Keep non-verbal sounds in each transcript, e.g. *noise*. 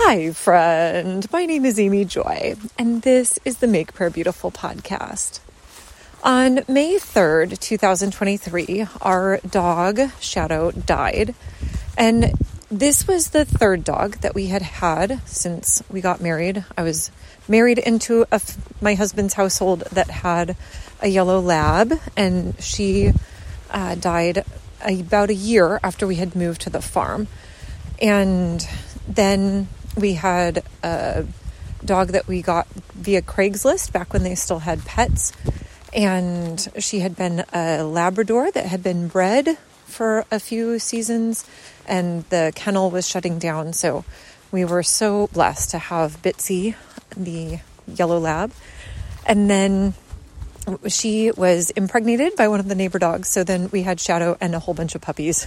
Hi, friend. My name is Amy Joy, and this is the Make Prayer Beautiful podcast. On May 3rd, 2023, our dog, Shadow, died. And this was the third dog that we had had since we got married. I was married into a, my husband's household that had a yellow lab, and she uh, died about a year after we had moved to the farm. And then we had a dog that we got via Craigslist back when they still had pets. And she had been a Labrador that had been bred for a few seasons, and the kennel was shutting down. So we were so blessed to have Bitsy, the yellow lab. And then she was impregnated by one of the neighbor dogs. So then we had Shadow and a whole bunch of puppies.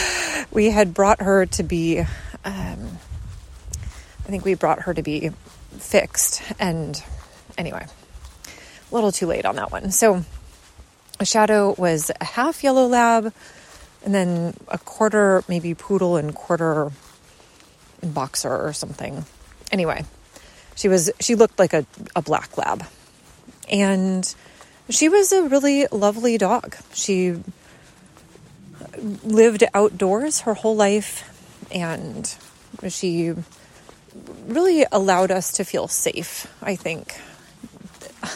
*laughs* we had brought her to be, um, I think we brought her to be fixed. And anyway, a little too late on that one. So a Shadow was a half yellow lab and then a quarter, maybe poodle and quarter boxer or something. Anyway, she was, she looked like a, a black lab. And she was a really lovely dog. She lived outdoors her whole life and she really allowed us to feel safe, I think.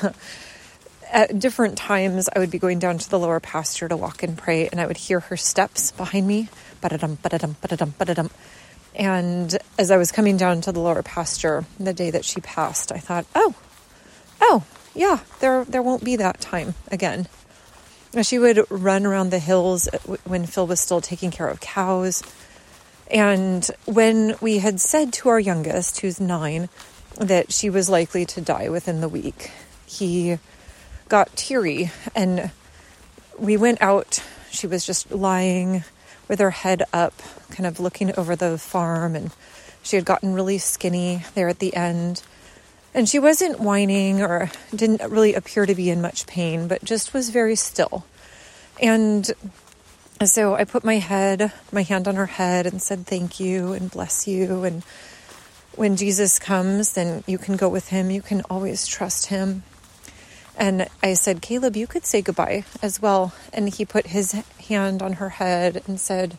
*laughs* At different times, I would be going down to the lower pasture to walk and pray, and I would hear her steps behind me. Ba-da-dum, ba-da-dum, ba-da-dum, ba-da-dum. And as I was coming down to the lower pasture the day that she passed, I thought, oh, oh, yeah, there there won't be that time again. She would run around the hills uh, when Phil was still taking care of cows. And when we had said to our youngest, who's nine, that she was likely to die within the week, he got teary and we went out. She was just lying with her head up, kind of looking over the farm, and she had gotten really skinny there at the end. And she wasn't whining or didn't really appear to be in much pain, but just was very still. And so I put my head, my hand on her head and said, Thank you and bless you. And when Jesus comes, then you can go with him. You can always trust him. And I said, Caleb, you could say goodbye as well. And he put his hand on her head and said,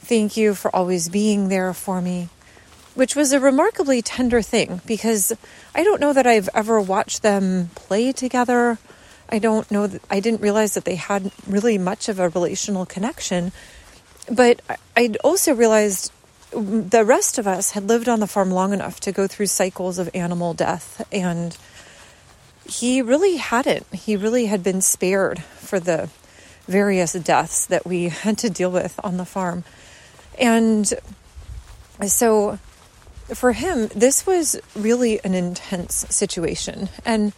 Thank you for always being there for me which was a remarkably tender thing because I don't know that I've ever watched them play together. I don't know that I didn't realize that they had really much of a relational connection. But I'd also realized mm, the rest of us had lived on the farm long enough to go through cycles of animal death and he really hadn't. He really had been spared for the various deaths that we *laughs* had to deal with on the farm. And so for him, this was really an intense situation. And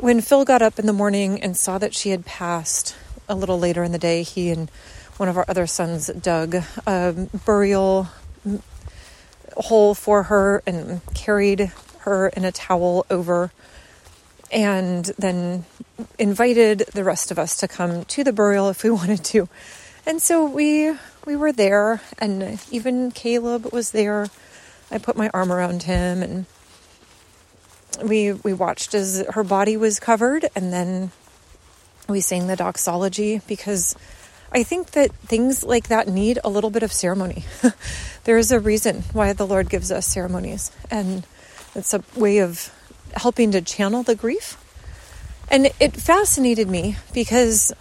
when Phil got up in the morning and saw that she had passed a little later in the day, he and one of our other sons dug a um, burial hole for her and carried her in a towel over and then invited the rest of us to come to the burial if we *laughs* wanted to. And so we we were there and even Caleb was there I put my arm around him and we we watched as her body was covered and then we sang the doxology because I think that things like that need a little bit of ceremony. *laughs* there is a reason why the Lord gives us ceremonies and it's a way of helping to channel the grief. And it fascinated me because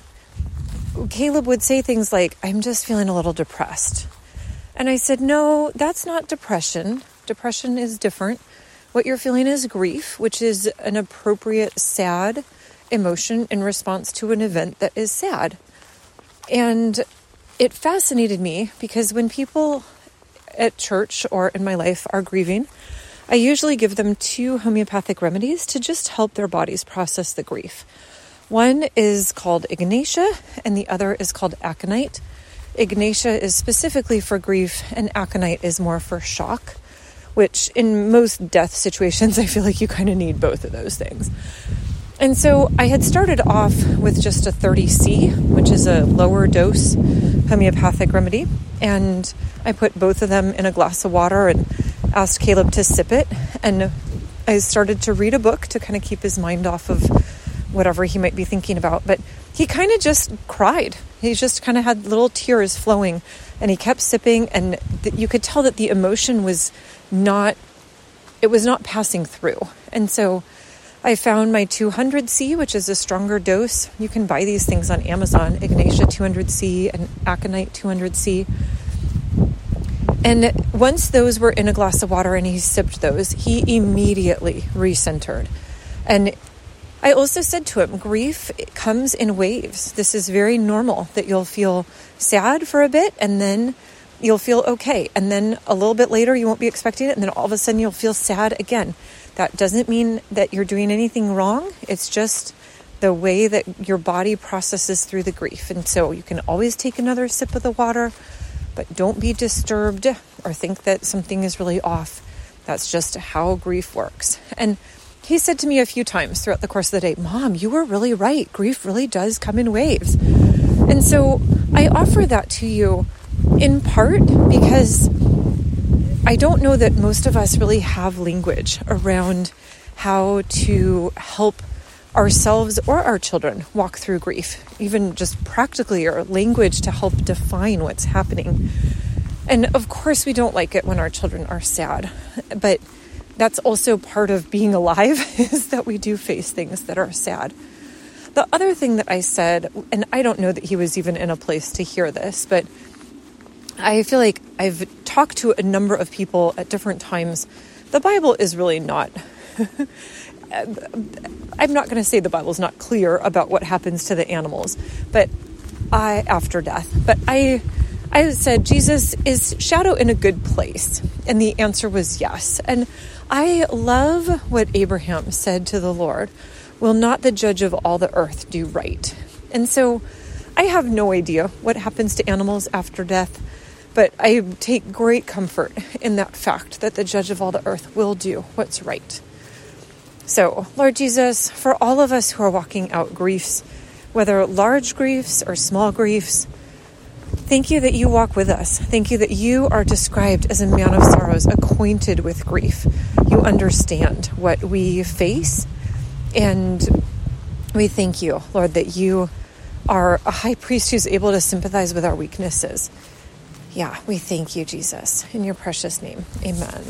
Caleb would say things like, I'm just feeling a little depressed. And I said, No, that's not depression. Depression is different. What you're feeling is grief, which is an appropriate sad emotion in response to an event that is sad. And it fascinated me because when people at church or in my life are grieving, I usually give them two homeopathic remedies to just help their bodies process the grief. One is called Ignatia, and the other is called Aconite. Ignatia is specifically for grief, and Aconite is more for shock, which in most death situations, *laughs* I feel like you kind of need both of those things. And so I had started off with just a 30C, which is a lower dose homeopathic remedy. And I put both of them in a glass of water and asked Caleb to sip it, and I started to read a book to kind of keep his mind off of whatever he might be thinking about. But he kind of just cried. He just kind of had little tears flowing, and he kept sipping, and th- you could tell that the emotion was not it was not passing through. And so I found my 200C, which is a stronger dose. You can buy these things on Amazon, Ignatia 200C and Aconite 200C. And once those were in a glass of water and he sipped those, he immediately recentered. And I also said to him, grief comes in waves. This is very normal that you'll feel sad for a bit and then you'll feel okay. And then a little bit later, you won't be expecting it. And then all of a sudden, you'll feel sad again. That doesn't mean that you're doing anything wrong. It's just the way that your body processes through the grief. And so you can always take another sip of the water but don't be disturbed or think that something is really off. That's just how grief works. And he said to me a few times throughout the course of the day, Mom, you were really right. Grief really does come in waves. And so I offer that to you in part because I don't know that most of us really have language around how to help ourselves or our children walk through grief, even just practically, or language to help define what's happening. And of course, we don't like it when our children are sad, but that's also part of being alive *laughs* is that we do face things that are sad. The other thing that I said, and I don't know that he was even in a place to hear this, but I feel like I've talked to a number of people at different times. The Bible is really not *laughs* I'm not going to say the Bible's not clear about what happens to the animals, but I after death. But I I said Jesus is shadow in a good place, and the answer was yes. And I love what Abraham said to the Lord, "Will not the judge of all the earth do right?" And so I have no idea what happens to animals after death. But I take great comfort in that fact that the judge of all the earth will do what's right. So, Lord Jesus, for all of us who are walking out griefs, whether large griefs or small griefs, thank you that you walk with us. Thank you that you are described as a man of sorrows, acquainted with grief. You understand what we face. And we thank you, Lord, that you are a high priest who's able to sympathize with our weaknesses. Yeah, we thank you, Jesus. In your precious name, amen.